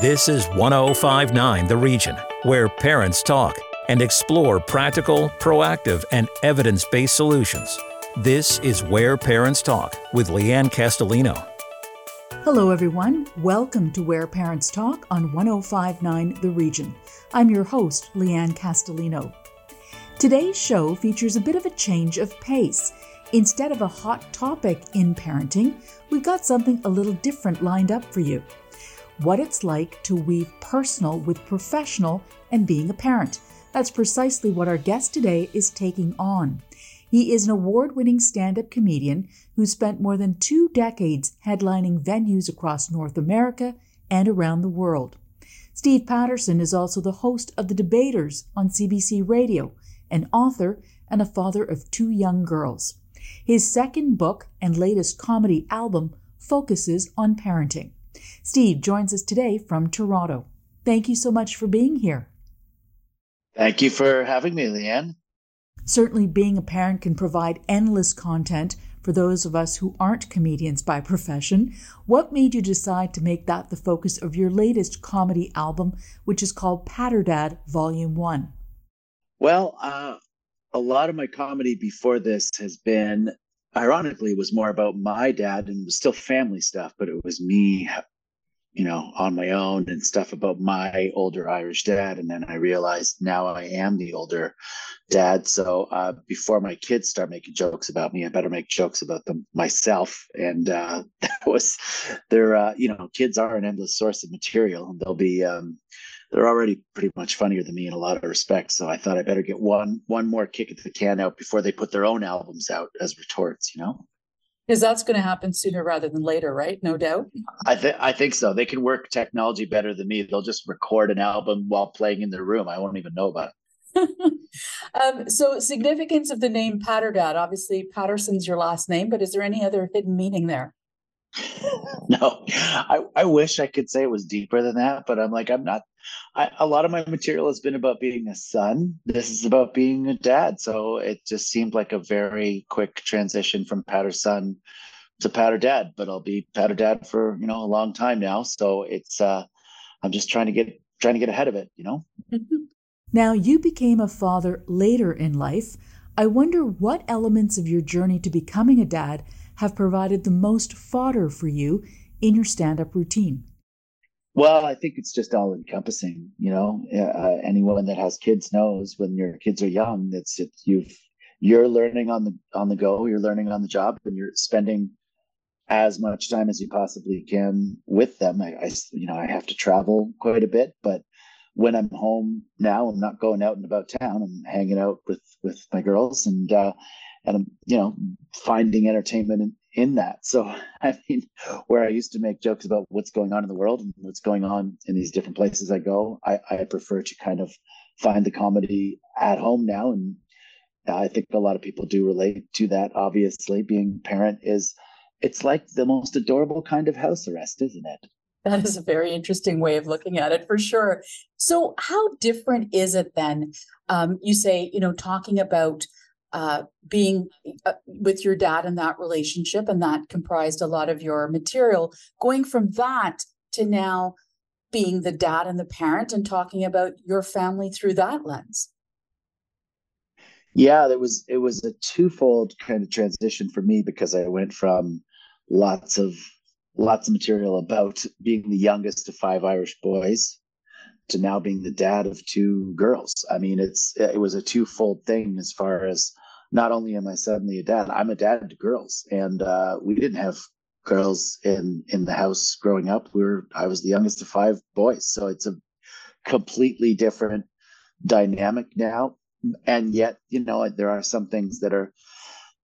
This is 1059 The Region, where parents talk and explore practical, proactive, and evidence based solutions. This is Where Parents Talk with Leanne Castellino. Hello, everyone. Welcome to Where Parents Talk on 1059 The Region. I'm your host, Leanne Castellino. Today's show features a bit of a change of pace. Instead of a hot topic in parenting, we've got something a little different lined up for you. What it's like to weave personal with professional and being a parent. That's precisely what our guest today is taking on. He is an award winning stand up comedian who spent more than two decades headlining venues across North America and around the world. Steve Patterson is also the host of The Debaters on CBC Radio, an author, and a father of two young girls. His second book and latest comedy album focuses on parenting. Steve joins us today from Toronto. Thank you so much for being here. Thank you for having me, Leanne. Certainly, being a parent can provide endless content for those of us who aren't comedians by profession. What made you decide to make that the focus of your latest comedy album, which is called Patterdad Volume 1? Well, uh, a lot of my comedy before this has been, ironically, was more about my dad and it was still family stuff, but it was me you know, on my own and stuff about my older Irish dad. And then I realized now I am the older dad. So uh, before my kids start making jokes about me, I better make jokes about them myself. And uh, that was, they're, uh, you know, kids are an endless source of material and they'll be, um, they're already pretty much funnier than me in a lot of respects. So I thought I better get one, one more kick at the can out before they put their own albums out as retorts, you know? Because that's going to happen sooner rather than later, right? No doubt. I think I think so. They can work technology better than me. They'll just record an album while playing in their room. I won't even know about it. um, so, significance of the name Patterdad. Obviously, Patterson's your last name, but is there any other hidden meaning there? no, I, I wish I could say it was deeper than that, but I'm like, I'm not. I, a lot of my material has been about being a son. This is about being a dad. So it just seemed like a very quick transition from Patter son to Patter dad, but I'll be Patter dad for, you know, a long time now. So it's, uh, I'm just trying to get, trying to get ahead of it, you know? now you became a father later in life. I wonder what elements of your journey to becoming a dad have provided the most fodder for you in your stand up routine? Well, I think it's just all encompassing. You know, uh, anyone that has kids knows when your kids are young, it's it, you've you're learning on the on the go, you're learning on the job, and you're spending as much time as you possibly can with them. I, I you know I have to travel quite a bit, but when I'm home now, I'm not going out and about town. I'm hanging out with with my girls, and uh, and I'm, you know, finding entertainment in, in that. So, I mean, where I used to make jokes about what's going on in the world and what's going on in these different places I go, I, I prefer to kind of find the comedy at home now. And I think a lot of people do relate to that. Obviously, being parent is, it's like the most adorable kind of house arrest, isn't it? That is a very interesting way of looking at it for sure. So, how different is it then? Um, you say, you know, talking about uh, being uh, with your dad in that relationship, and that comprised a lot of your material. Going from that to now being the dad and the parent and talking about your family through that lens. Yeah, it was it was a twofold kind of transition for me because I went from lots of lots of material about being the youngest of five Irish boys to now being the dad of two girls. I mean, it's it was a twofold thing as far as not only am I suddenly a dad, I'm a dad to girls, and uh, we didn't have girls in in the house growing up. We were I was the youngest of five boys, so it's a completely different dynamic now. And yet, you know, there are some things that are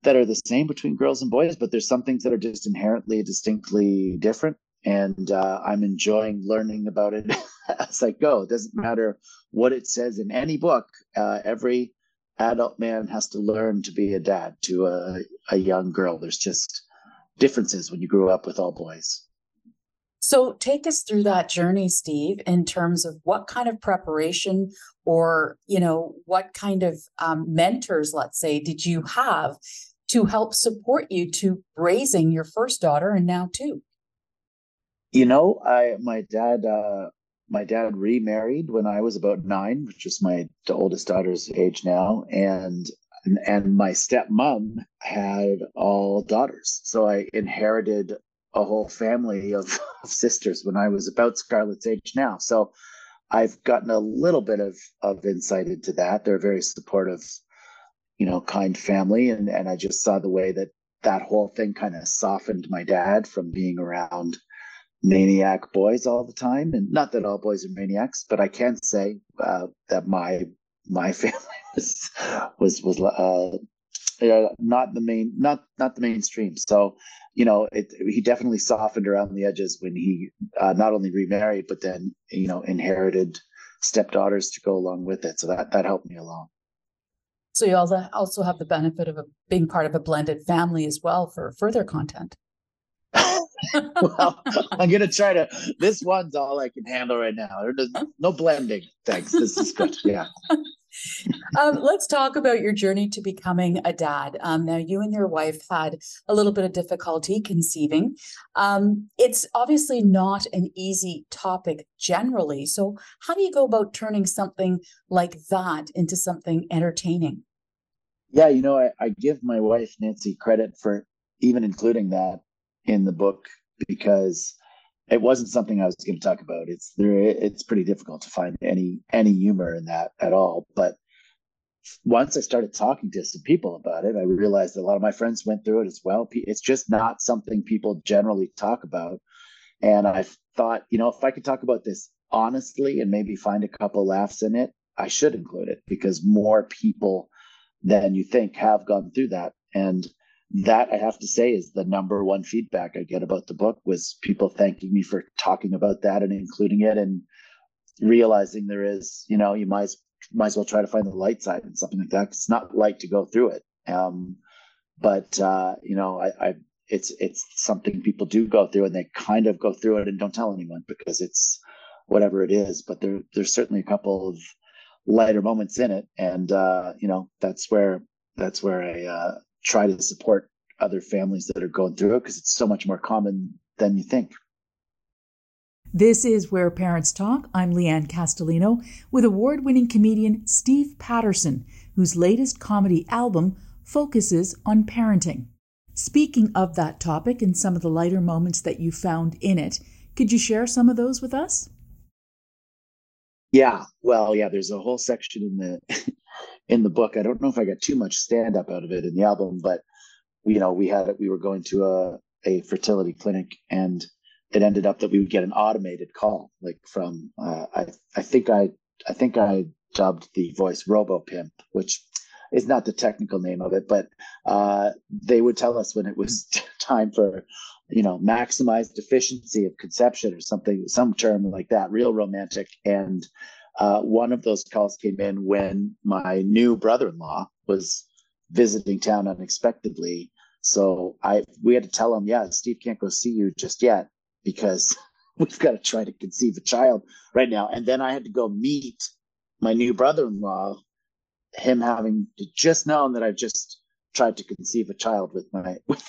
that are the same between girls and boys, but there's some things that are just inherently distinctly different and uh, I'm enjoying learning about it as I go. It doesn't matter what it says in any book. Uh, every adult man has to learn to be a dad to a, a young girl. There's just differences when you grew up with all boys. So take us through that journey, Steve, in terms of what kind of preparation or, you know, what kind of um, mentors, let's say, did you have to help support you to raising your first daughter and now two? You know, I my dad uh, my dad remarried when I was about nine, which is my oldest daughter's age now, and and my stepmom had all daughters, so I inherited a whole family of, of sisters when I was about Scarlett's age now. So I've gotten a little bit of of insight into that. They're a very supportive, you know, kind family, and and I just saw the way that that whole thing kind of softened my dad from being around maniac boys all the time. And not that all boys are maniacs but i can say uh, that my my family was was was uh, not the main not not the mainstream. So you know it, he definitely softened around the edges when he uh, not only remarried but then you know inherited stepdaughters to go along with it. So that that helped me along. So you also also have the benefit of a, being part of a blended family as well for further content well, I'm gonna try to. This one's all I can handle right now. There's no blending. Thanks. This is good. Yeah. um, let's talk about your journey to becoming a dad. Um, now, you and your wife had a little bit of difficulty conceiving. Um, it's obviously not an easy topic generally. So, how do you go about turning something like that into something entertaining? Yeah, you know, I, I give my wife Nancy credit for even including that in the book because it wasn't something I was going to talk about. It's there. It's pretty difficult to find any any humor in that at all. But once I started talking to some people about it, I realized that a lot of my friends went through it as well. It's just not something people generally talk about. And I thought, you know, if I could talk about this honestly and maybe find a couple laughs in it, I should include it because more people than you think have gone through that. And that I have to say is the number one feedback I get about the book was people thanking me for talking about that and including it and realizing there is, you know, you might might as well try to find the light side and something like that. It's not light to go through it. Um, but uh, you know, I, I it's it's something people do go through and they kind of go through it and don't tell anyone because it's whatever it is. But there there's certainly a couple of lighter moments in it, and uh, you know, that's where that's where I uh, try to support other families that are going through it because it's so much more common than you think. This is Where Parents Talk. I'm Leanne Castellino with award winning comedian Steve Patterson, whose latest comedy album focuses on parenting. Speaking of that topic and some of the lighter moments that you found in it, could you share some of those with us? Yeah, well, yeah, there's a whole section in the in the book. I don't know if I got too much stand up out of it in the album, but you know, we had we were going to a a fertility clinic and it ended up that we would get an automated call like from uh, I I think I I think I dubbed the voice Robo Pimp, which is not the technical name of it, but uh, they would tell us when it was time for you know maximized efficiency of conception or something some term like that real romantic and uh, one of those calls came in when my new brother-in-law was visiting town unexpectedly. So I we had to tell him, yeah, Steve can't go see you just yet because we've got to try to conceive a child right now. And then I had to go meet my new brother-in-law, him having just known that I've just tried to conceive a child with my with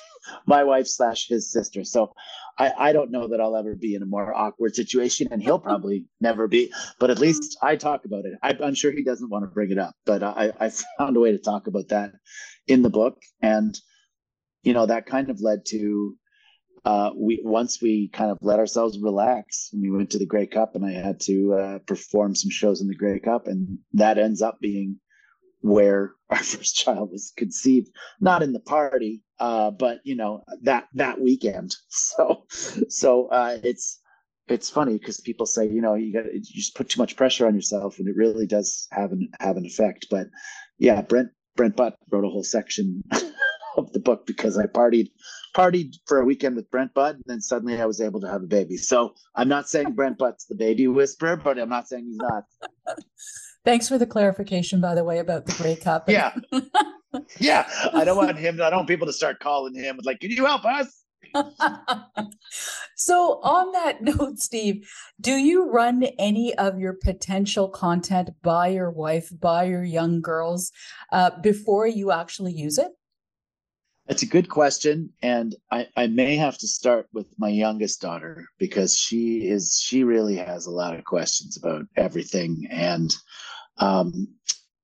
my wife slash his sister. So I, I don't know that I'll ever be in a more awkward situation, and he'll probably never be. But at least I talk about it. I, am sure he doesn't want to bring it up, but I, I found a way to talk about that in the book, and you know that kind of led to uh, we once we kind of let ourselves relax and we went to the Grey Cup, and I had to uh, perform some shows in the Grey Cup, and that ends up being where our first child was conceived not in the party uh, but you know that that weekend. So so uh, it's it's funny because people say you know you got you just put too much pressure on yourself and it really does have an have an effect. But yeah brent brent butt wrote a whole section of the book because i partied partied for a weekend with brent butt and then suddenly i was able to have a baby. So i'm not saying brent butt's the baby whisperer but i'm not saying he's not Thanks for the clarification, by the way, about the Grey Cup. yeah. yeah. I don't want him, I don't want people to start calling him like, can you help us? so, on that note, Steve, do you run any of your potential content by your wife, by your young girls, uh, before you actually use it? That's a good question, and I, I may have to start with my youngest daughter because she is she really has a lot of questions about everything, and um,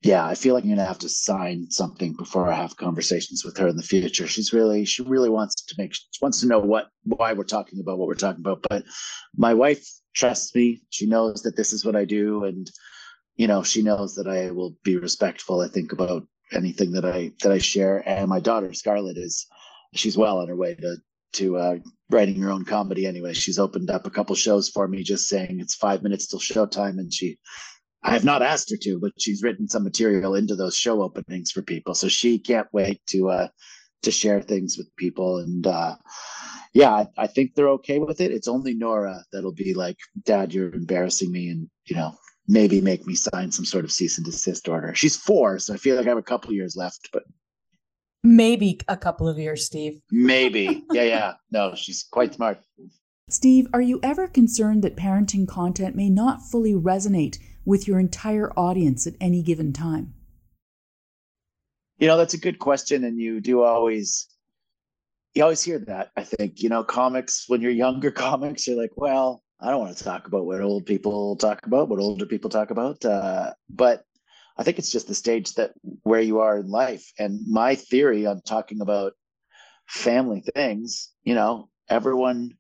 yeah, I feel like I'm gonna have to sign something before I have conversations with her in the future. She's really she really wants to make she wants to know what why we're talking about what we're talking about. But my wife trusts me. She knows that this is what I do, and you know she knows that I will be respectful. I think about anything that I that I share. And my daughter Scarlett is she's well on her way to to uh, writing her own comedy. Anyway, she's opened up a couple shows for me, just saying it's five minutes till showtime, and she I have not asked her to, but she's written some material into those show openings for people. So she can't wait to uh to share things with people. And uh yeah, I, I think they're okay with it. It's only Nora that'll be like, Dad, you're embarrassing me and you know, maybe make me sign some sort of cease and desist order. She's four, so I feel like I have a couple years left, but maybe a couple of years, Steve. Maybe. Yeah, yeah. No, she's quite smart. Steve, are you ever concerned that parenting content may not fully resonate with your entire audience at any given time? You know, that's a good question. And you do always, you always hear that. I think, you know, comics, when you're younger comics, you're like, well, I don't want to talk about what old people talk about, what older people talk about. Uh, but I think it's just the stage that where you are in life. And my theory on talking about family things, you know, everyone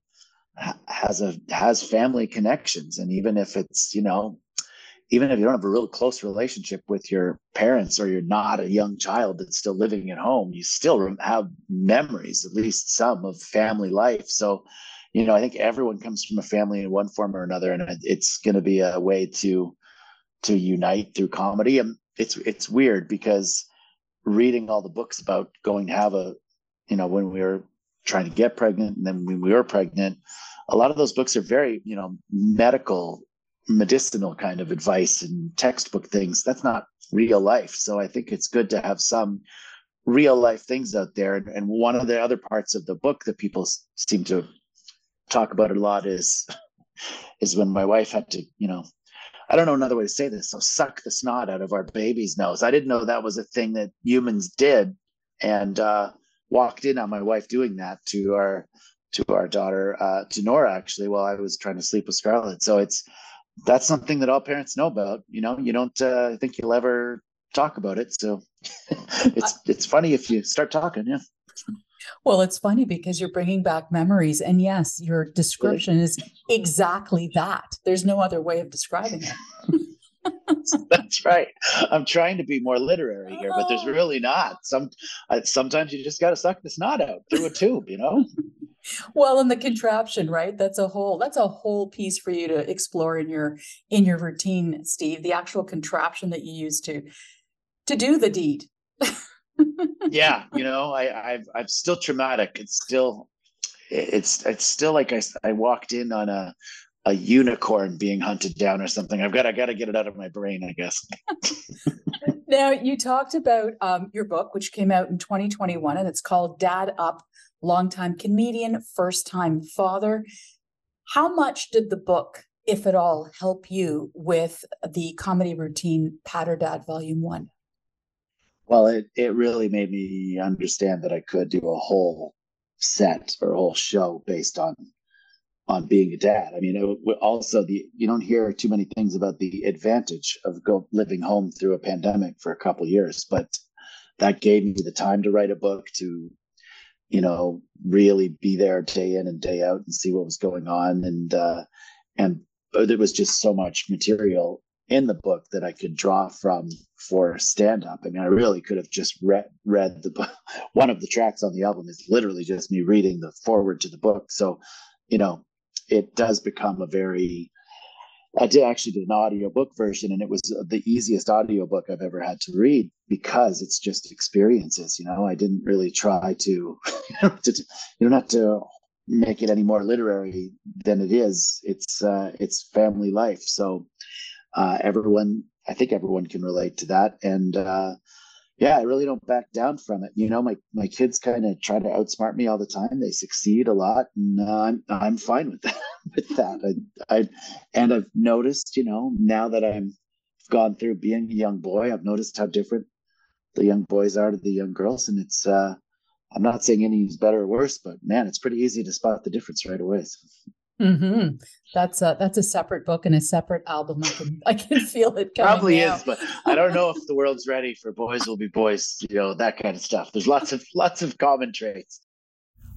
has a has family connections and even if it's you know even if you don't have a real close relationship with your parents or you're not a young child that's still living at home, you still have memories, at least some of family life. So, you know, I think everyone comes from a family in one form or another, and it's going to be a way to to unite through comedy. And it's it's weird because reading all the books about going to have a, you know, when we were trying to get pregnant and then when we were pregnant, a lot of those books are very, you know, medical medicinal kind of advice and textbook things. That's not real life. So I think it's good to have some real life things out there. And, one of the other parts of the book that people seem to talk about a lot is is when my wife had to, you know, I don't know another way to say this. So suck the snot out of our baby's nose. I didn't know that was a thing that humans did, and uh, walked in on my wife doing that to our to our daughter, uh, to Nora actually, while I was trying to sleep with Scarlett. So it's that's something that all parents know about. You know, you don't uh, think you'll ever talk about it. So it's it's funny if you start talking. Yeah. Well, it's funny because you're bringing back memories, and yes, your description is exactly that. There's no other way of describing it. That's right. I'm trying to be more literary here, but there's oh. really not. Some sometimes you just got to suck the snot out through a tube, you know well and the contraption right? That's a whole that's a whole piece for you to explore in your in your routine steve the actual contraption that you use to to do the deed. Yeah you know i i've i'm still traumatic. It's still it's it's still like i i walked in on a a unicorn being hunted down or something. I've got i got to get it out of my brain i guess. Now you talked about um, your book which came out in 2021 and it's called dad up longtime comedian, first time father. How much did the book, if at all, help you with the comedy routine Patter Dad Volume One? Well, it, it really made me understand that I could do a whole set or a whole show based on on being a dad. I mean, it, also the you don't hear too many things about the advantage of go living home through a pandemic for a couple years, but that gave me the time to write a book to you know, really be there day in and day out and see what was going on. And, uh, and there was just so much material in the book that I could draw from for stand up. I mean, I really could have just read, read the book. One of the tracks on the album is literally just me reading the forward to the book. So, you know, it does become a very I did actually did an audiobook version and it was the easiest audiobook I've ever had to read because it's just experiences, you know. I didn't really try to, to you don't have to make it any more literary than it is. It's uh it's family life. So uh everyone I think everyone can relate to that and uh yeah, I really don't back down from it. You know, my my kids kind of try to outsmart me all the time. They succeed a lot, and uh, I'm I'm fine with that. with that, I I and I've noticed, you know, now that I'm gone through being a young boy, I've noticed how different the young boys are to the young girls, and it's uh, I'm not saying any is better or worse, but man, it's pretty easy to spot the difference right away. Mm-hmm. That's a that's a separate book and a separate album. I can I can feel it. Coming. Probably now. is, but I don't know if the world's ready for boys will be boys. You know that kind of stuff. There's lots of lots of common traits.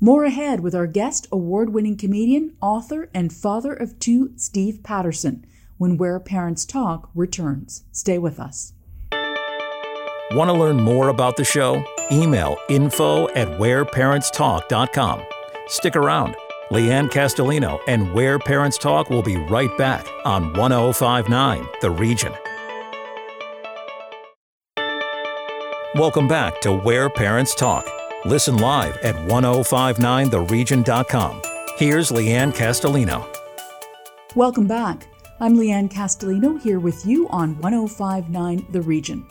More ahead with our guest, award-winning comedian, author, and father of two, Steve Patterson. When Where Parents Talk returns, stay with us. Want to learn more about the show? Email info at whereparentstalk.com. Stick around. Leanne Castellino and Where Parents Talk will be right back on 1059 The Region. Welcome back to Where Parents Talk. Listen live at 1059theregion.com. Here's Leanne Castellino. Welcome back. I'm Leanne Castellino here with you on 1059 The Region.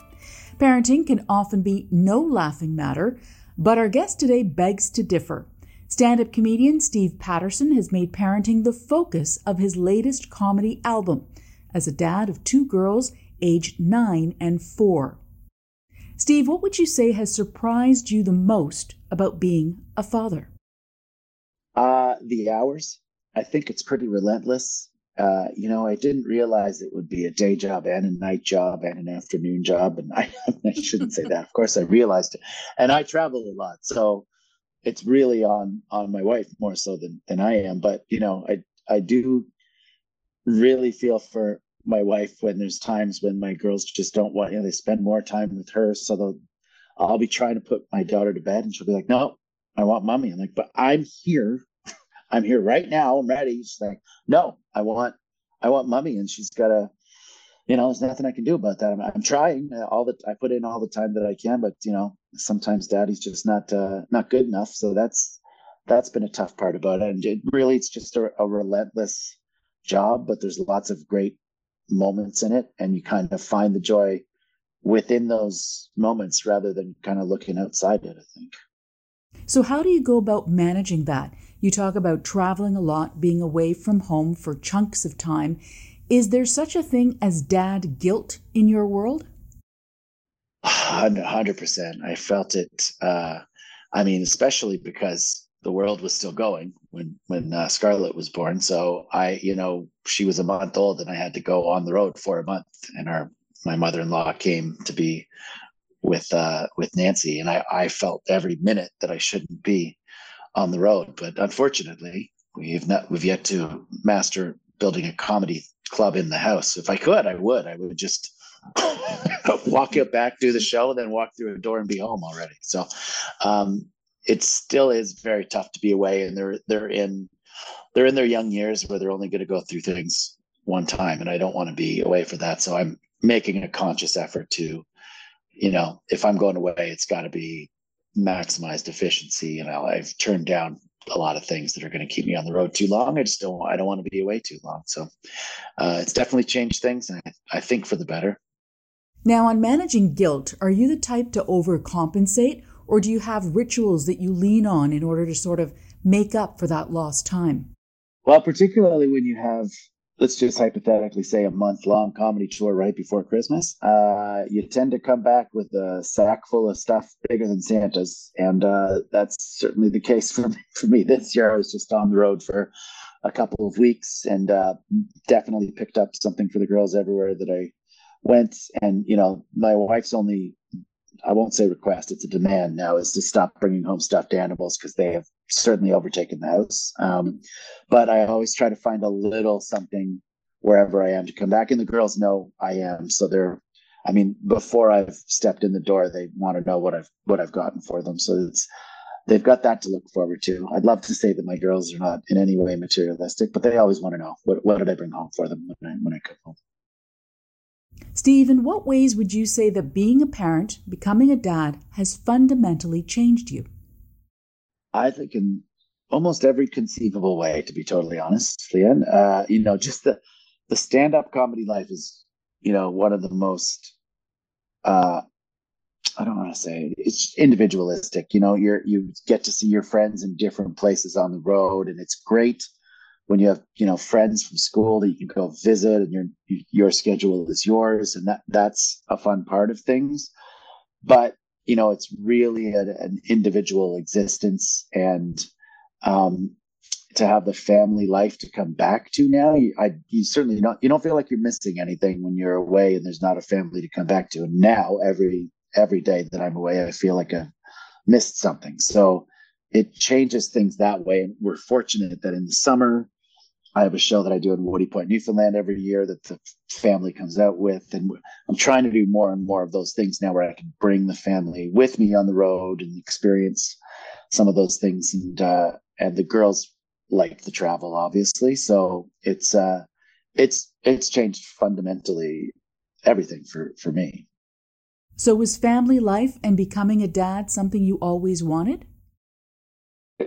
Parenting can often be no laughing matter, but our guest today begs to differ. Stand up comedian Steve Patterson has made parenting the focus of his latest comedy album as a dad of two girls aged 9 and 4. Steve, what would you say has surprised you the most about being a father? Uh, the hours. I think it's pretty relentless. Uh, you know, I didn't realize it would be a day job and a night job and an afternoon job. And I, I shouldn't say that. Of course, I realized it. And I travel a lot, so it's really on on my wife more so than than I am. But you know, I I do really feel for my wife when there's times when my girls just don't want. You know, they spend more time with her, so they'll. I'll be trying to put my daughter to bed, and she'll be like, "No, I want mommy." I'm like, "But I'm here I'm here right now. I'm ready. She's like, no, I want, I want mummy. And she's got a, you know, there's nothing I can do about that. I'm, I'm trying all the, I put in all the time that I can, but you know, sometimes daddy's just not, uh, not good enough. So that's, that's been a tough part about it. And it really, it's just a, a relentless job, but there's lots of great moments in it. And you kind of find the joy within those moments rather than kind of looking outside it, I think. So, how do you go about managing that? You talk about traveling a lot, being away from home for chunks of time. Is there such a thing as dad guilt in your world? 100%. I felt it. Uh, I mean, especially because the world was still going when when uh, Scarlett was born. So I, you know, she was a month old, and I had to go on the road for a month. And our my mother in law came to be with uh, with Nancy, and I, I felt every minute that I shouldn't be on the road. But unfortunately, we've not we've yet to master building a comedy club in the house. If I could, I would. I would just walk it back, do the show, and then walk through a door and be home already. So um, it still is very tough to be away, and they're they're in they're in their young years where they're only going to go through things one time, and I don't want to be away for that. So I'm making a conscious effort to, you know, if I'm going away, it's got to be maximized efficiency. You know, I've turned down a lot of things that are going to keep me on the road too long. I just don't. I don't want to be away too long. So uh, it's definitely changed things, and I, I think for the better. Now, on managing guilt, are you the type to overcompensate, or do you have rituals that you lean on in order to sort of make up for that lost time? Well, particularly when you have let's just hypothetically say a month long comedy tour right before Christmas, uh, you tend to come back with a sack full of stuff bigger than Santa's, and uh, that's certainly the case for me, for me this year. I was just on the road for a couple of weeks and uh, definitely picked up something for the girls everywhere that I went. And you know, my wife's only I won't say request, it's a demand now, is to stop bringing home stuffed animals because they have certainly overtaken the house. Um, but I always try to find a little something wherever I am to come back. And the girls know I am. So they're, I mean, before I've stepped in the door, they want to know what I've, what I've gotten for them. So it's, they've got that to look forward to. I'd love to say that my girls are not in any way materialistic, but they always want to know what, what did I bring home for them when I, when I come home. Steve, in what ways would you say that being a parent, becoming a dad, has fundamentally changed you? I think in almost every conceivable way, to be totally honest, Leanne. Uh, you know, just the the stand up comedy life is, you know, one of the most uh, I don't want to say it's individualistic. You know, you're you get to see your friends in different places on the road, and it's great when you have you know friends from school that you can go visit and your your schedule is yours and that that's a fun part of things but you know, it's really a, an individual existence and um, to have the family life to come back to now. You, I, you certainly don't, you don't feel like you're missing anything when you're away and there's not a family to come back to. And now every, every day that I'm away, I feel like I've missed something. So it changes things that way. And we're fortunate that in the summer, I have a show that I do in Woody Point, Newfoundland every year that the family comes out with. And I'm trying to do more and more of those things now where I can bring the family with me on the road and experience some of those things. And, uh, and the girls like the travel, obviously. So it's, uh, it's, it's changed fundamentally everything for, for me. So was family life and becoming a dad something you always wanted?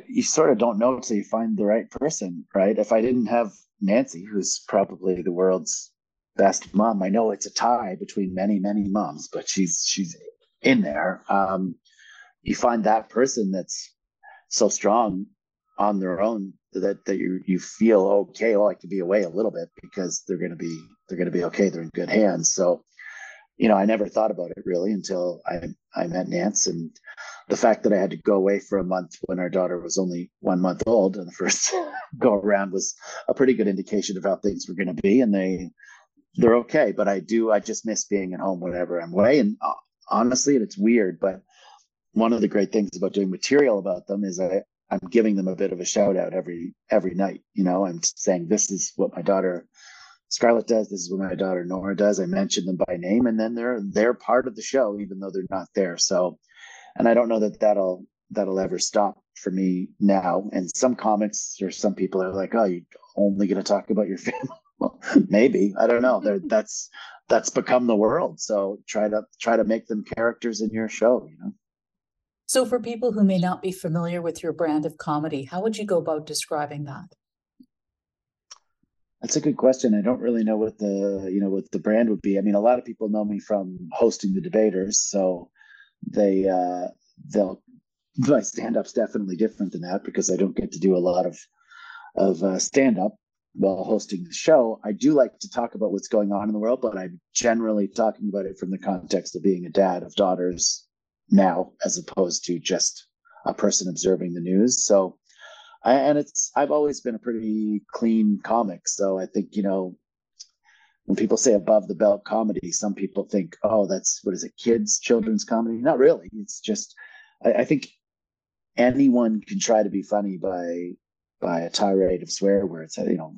You sort of don't know until you find the right person, right? If I didn't have Nancy, who's probably the world's best mom, I know it's a tie between many, many moms, but she's she's in there. Um, you find that person that's so strong on their own that that you you feel okay. Oh, I could be away a little bit because they're gonna be they're gonna be okay. They're in good hands. So, you know, I never thought about it really until I I met Nance and the fact that I had to go away for a month when our daughter was only one month old and the first go around was a pretty good indication of how things were going to be. And they, they're okay. But I do, I just miss being at home whenever I'm away. And uh, honestly, and it's weird, but one of the great things about doing material about them is I, I'm giving them a bit of a shout out every every night. You know, I'm saying this is what my daughter Scarlett does. This is what my daughter Nora does. I mention them by name, and then they're they're part of the show, even though they're not there. So and I don't know that that'll that'll ever stop for me now. And some comics or some people are like, "Oh, you're only going to talk about your family." well, maybe I don't know. They're, that's that's become the world. So try to try to make them characters in your show. You know. So, for people who may not be familiar with your brand of comedy, how would you go about describing that? That's a good question. I don't really know what the you know what the brand would be. I mean, a lot of people know me from hosting the debaters, so they uh, they'll my stand up's definitely different than that because I don't get to do a lot of of uh, stand up while hosting the show. I do like to talk about what's going on in the world, but I'm generally talking about it from the context of being a dad of daughters now, as opposed to just a person observing the news. So, I, and it's I've always been a pretty clean comic, so I think you know when people say above the belt comedy, some people think, oh, that's what is it, kids, children's comedy? Not really. It's just, I, I think anyone can try to be funny by by a tirade of swear words. You know,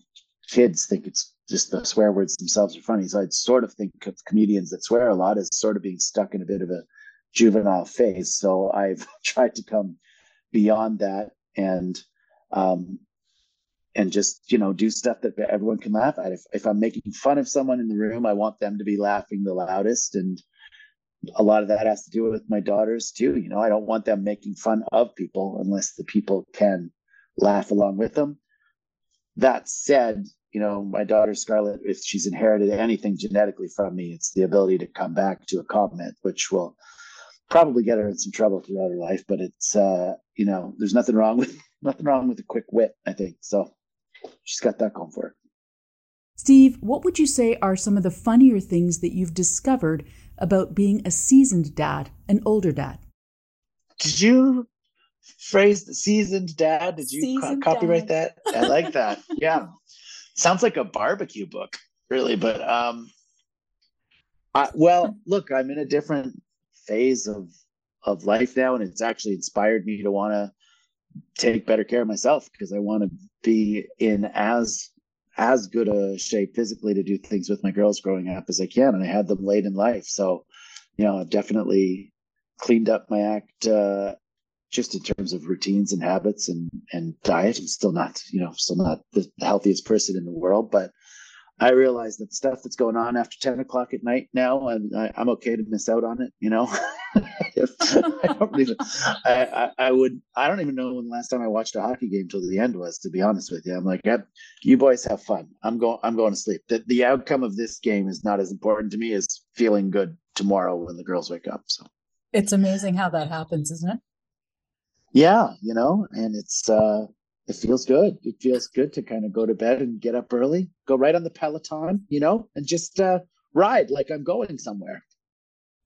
kids think it's just the swear words themselves are funny. So I'd sort of think of comedians that swear a lot as sort of being stuck in a bit of a juvenile phase. So I've tried to come beyond that and um, and just you know do stuff that everyone can laugh at. If, if i'm making fun of someone in the room i want them to be laughing the loudest and a lot of that has to do with my daughters too you know. I don't want them making fun of people unless the people can laugh along with them. That said you know my daughter scarlett if she's inherited anything genetically from me it's the ability to come back to a comment which will probably get her in some trouble throughout her life but it's uh you know there's nothing wrong with nothing wrong with a quick wit i think so she's got that going for her. Steve, what would you say are some of the funnier things that you've discovered about being a seasoned dad, an older dad? Did you phrase the seasoned dad? Did you co- copyright dad. that? I like that. yeah. Sounds like a barbecue book, really. But um I, well, look, I'm in a different phase of of life now, and it's actually inspired me to want to take better care of myself because I want to be in as as good a shape physically to do things with my girls growing up as I can, and I had them late in life. So, you know, I've definitely cleaned up my act uh, just in terms of routines and habits and and diet. I'm still not, you know, still not the healthiest person in the world, but I realize that stuff that's going on after 10 o'clock at night now, and I, am okay to miss out on it. You know, I don't even, I, I, I, would, I don't even know when the last time I watched a hockey game till the end was, to be honest with you. I'm like, you boys have fun. I'm going, I'm going to sleep. The, the outcome of this game is not as important to me as feeling good tomorrow when the girls wake up. So it's amazing how that happens, isn't it? Yeah. You know, and it's, uh, it feels good. It feels good to kind of go to bed and get up early, go right on the Peloton, you know, and just uh, ride like I'm going somewhere.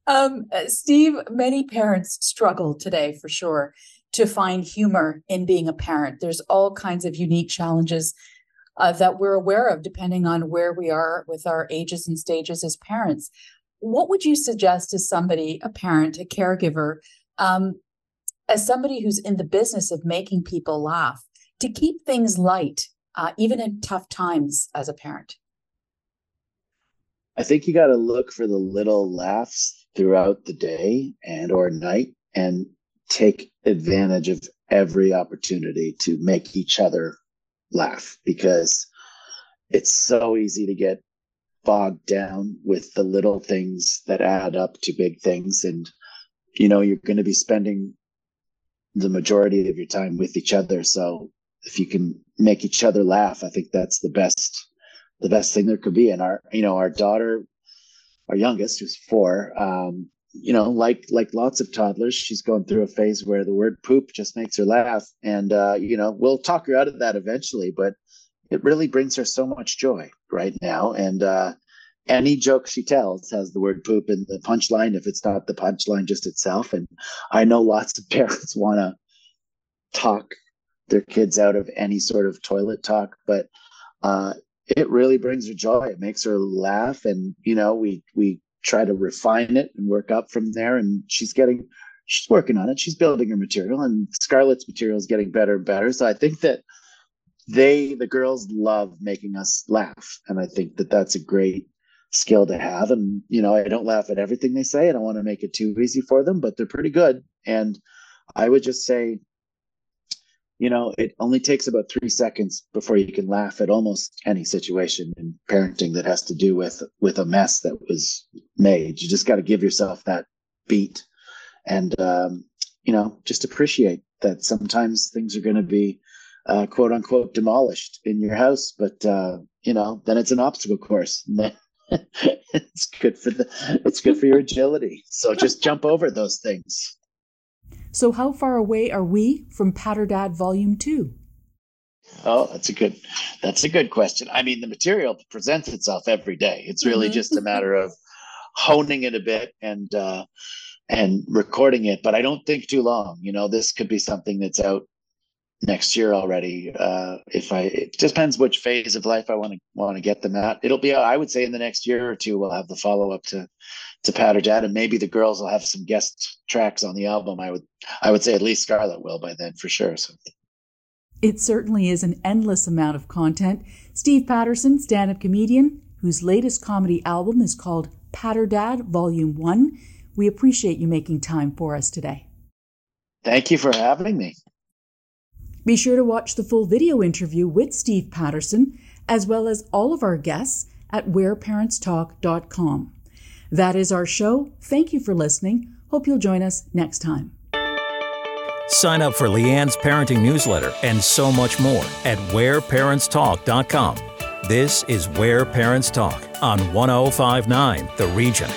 Um, uh, Steve, many parents struggle today for sure to find humor in being a parent. There's all kinds of unique challenges uh, that we're aware of depending on where we are with our ages and stages as parents. What would you suggest to somebody, a parent, a caregiver, um, as somebody who's in the business of making people laugh, to keep things light, uh, even in tough times as a parent? I think you got to look for the little laughs throughout the day and or night and take advantage of every opportunity to make each other laugh because it's so easy to get bogged down with the little things that add up to big things and you know you're going to be spending the majority of your time with each other so if you can make each other laugh i think that's the best the best thing there could be. And our you know our daughter our youngest who's four um you know like like lots of toddlers she's going through a phase where the word poop just makes her laugh. And uh you know we'll talk her out of that eventually but it really brings her so much joy right now. And uh any joke she tells has the word poop in the punchline if it's not the punchline just itself. And i know lots of parents want to talk their kids out of any sort of toilet talk but uh it really brings her joy. It makes her laugh and you know we we try to refine it and work up from there. And she's getting she's working on it. She's building her material and scarlett's material is getting better and better. So i think that they the girls love making us laugh. And i think that that's a great skill to have. And you know i don't laugh at everything they say. I don't want to make it too easy for them but they're pretty good. And i would just say you know, it only takes about three seconds before you can laugh at almost any situation in parenting that has to do with with a mess that was made. You just got to give yourself that beat, and um, you know, just appreciate that sometimes things are going to be uh, quote unquote demolished in your house, but uh, you know, then it's an obstacle course. it's good for the it's good for your agility. So just jump over those things. So, how far away are we from Patterdad Volume 2? Oh, that's a good that's a good question. I mean, the material presents itself every day. It's really mm-hmm. just a matter of honing it a bit and uh and recording it, but I don't think too long. You know, this could be something that's out next year already. Uh if I it depends which phase of life I want to want to get them at. It'll be I would say in the next year or two we'll have the follow up to to Patterdad, and maybe the girls will have some guest tracks on the album. I would I would say at least Scarlett will by then for sure. So it certainly is an endless amount of content. Steve Patterson, stand-up comedian, whose latest comedy album is called Patter Dad Volume One. We appreciate you making time for us today. Thank you for having me. Be sure to watch the full video interview with Steve Patterson, as well as all of our guests at whereparentstalk.com. That is our show. Thank you for listening. Hope you'll join us next time. Sign up for Leanne's parenting newsletter and so much more at whereparentstalk.com. This is Where Parents Talk on 1059 The Region.